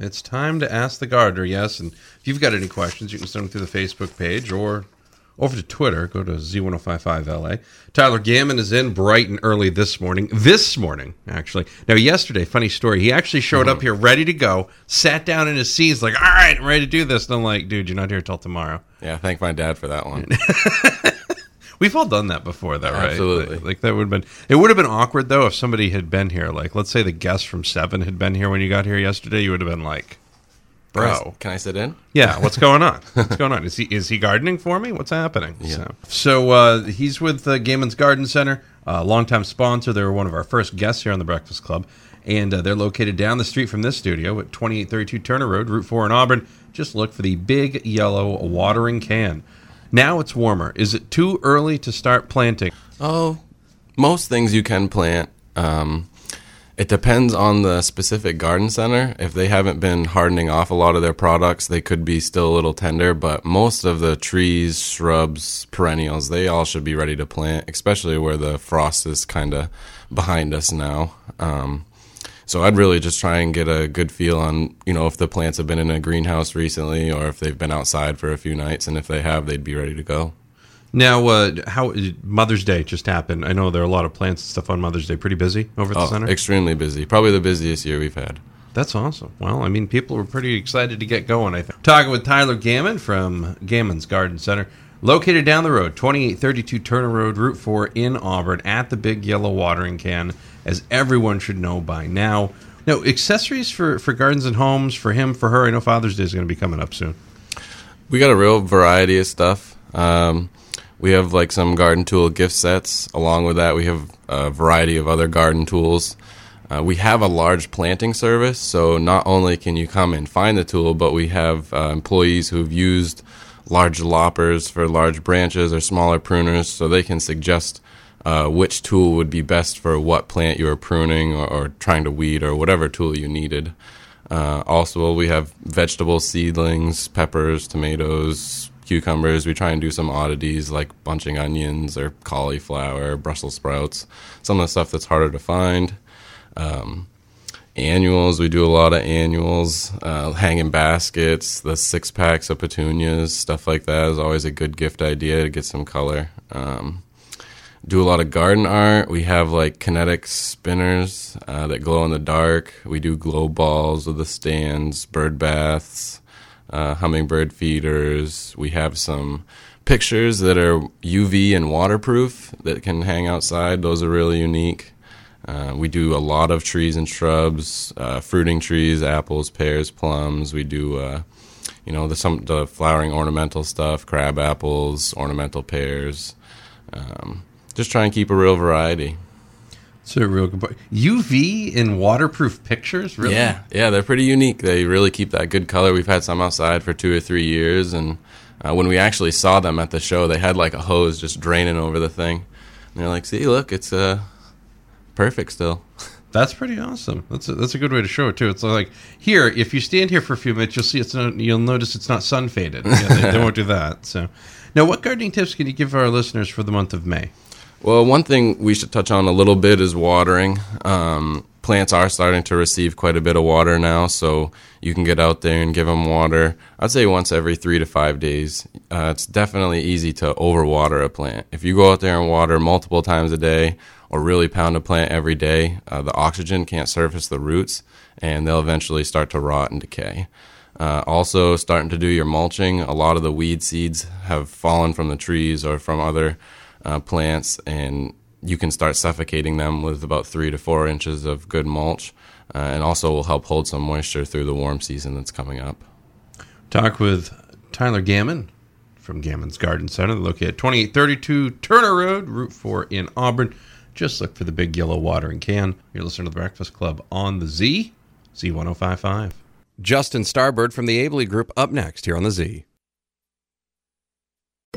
It's time to ask the gardener, yes. And if you've got any questions, you can send them through the Facebook page or over to Twitter. Go to Z1055LA. Tyler Gammon is in bright and early this morning. This morning, actually. Now, yesterday, funny story, he actually showed up here ready to go, sat down in his seat, like, all right, I'm ready to do this. And I'm like, dude, you're not here till tomorrow. Yeah, thank my dad for that one. We've all done that before, though, right? Absolutely. Like, like that would have been. It would have been awkward though if somebody had been here. Like, let's say the guest from Seven had been here when you got here yesterday. You would have been like, Can I- bro, can I sit in? yeah, what's going on? What's going on? Is he is he gardening for me? What's happening? Yeah. So, so uh, he's with uh, Gammon's Garden Center, a longtime sponsor. They were one of our first guests here on the Breakfast Club, and uh, they're located down the street from this studio at 2832 Turner Road, Route 4 in Auburn. Just look for the big yellow watering can. Now it's warmer. Is it too early to start planting? Oh, most things you can plant. Um, it depends on the specific garden center. If they haven't been hardening off a lot of their products, they could be still a little tender. But most of the trees, shrubs, perennials, they all should be ready to plant, especially where the frost is kind of behind us now. Um, so I'd really just try and get a good feel on, you know, if the plants have been in a greenhouse recently or if they've been outside for a few nights. And if they have, they'd be ready to go. Now, uh, how Mother's Day just happened. I know there are a lot of plants and stuff on Mother's Day. Pretty busy over at the Oh, center. extremely busy. Probably the busiest year we've had. That's awesome. Well, I mean, people were pretty excited to get going, I think. Talking with Tyler Gammon from Gammon's Garden Center, located down the road, 2832 Turner Road, Route 4 in Auburn, at the big yellow watering can, as everyone should know by now. No, accessories for, for gardens and homes, for him, for her. I know Father's Day is going to be coming up soon. We got a real variety of stuff. Um, we have like some garden tool gift sets. Along with that, we have a variety of other garden tools. Uh, we have a large planting service, so not only can you come and find the tool, but we have uh, employees who've used large loppers for large branches or smaller pruners, so they can suggest uh, which tool would be best for what plant you are pruning or, or trying to weed or whatever tool you needed. Uh, also, we have vegetable seedlings, peppers, tomatoes, cucumbers. We try and do some oddities like bunching onions or cauliflower, Brussels sprouts, some of the stuff that's harder to find. Um, annuals, we do a lot of annuals, uh, hanging baskets, the six packs of petunias, stuff like that is always a good gift idea to get some color. Um, do a lot of garden art. We have like kinetic spinners uh, that glow in the dark. We do glow balls with the stands, bird baths, uh, hummingbird feeders. We have some pictures that are UV and waterproof that can hang outside. Those are really unique. Uh, we do a lot of trees and shrubs, uh, fruiting trees, apples, pears, plums. We do, uh, you know, the some the flowering ornamental stuff, crab apples, ornamental pears. Um, just try and keep a real variety. It's a real good point. UV in waterproof pictures? Really? Yeah, yeah, they're pretty unique. They really keep that good color. We've had some outside for two or three years, and uh, when we actually saw them at the show, they had like a hose just draining over the thing. And they're like, "See, look, it's uh, perfect still." That's pretty awesome. That's a, that's a good way to show it too. It's like here, if you stand here for a few minutes, you'll see it's not, you'll notice it's not sun faded. Yeah, they, they won't do that. So, now what gardening tips can you give our listeners for the month of May? Well, one thing we should touch on a little bit is watering. Um, plants are starting to receive quite a bit of water now, so you can get out there and give them water. I'd say once every three to five days. Uh, it's definitely easy to overwater a plant. If you go out there and water multiple times a day or really pound a plant every day, uh, the oxygen can't surface the roots and they'll eventually start to rot and decay. Uh, also, starting to do your mulching. A lot of the weed seeds have fallen from the trees or from other uh, plants, and you can start suffocating them with about three to four inches of good mulch, uh, and also will help hold some moisture through the warm season that's coming up. Talk with Tyler Gammon from Gammon's Garden Center, located at 2832 Turner Road, Route 4 in Auburn. Just look for the big yellow watering can. You're listening to the Breakfast Club on the Z, Z1055. Justin Starbird from the Abley Group up next here on the Z.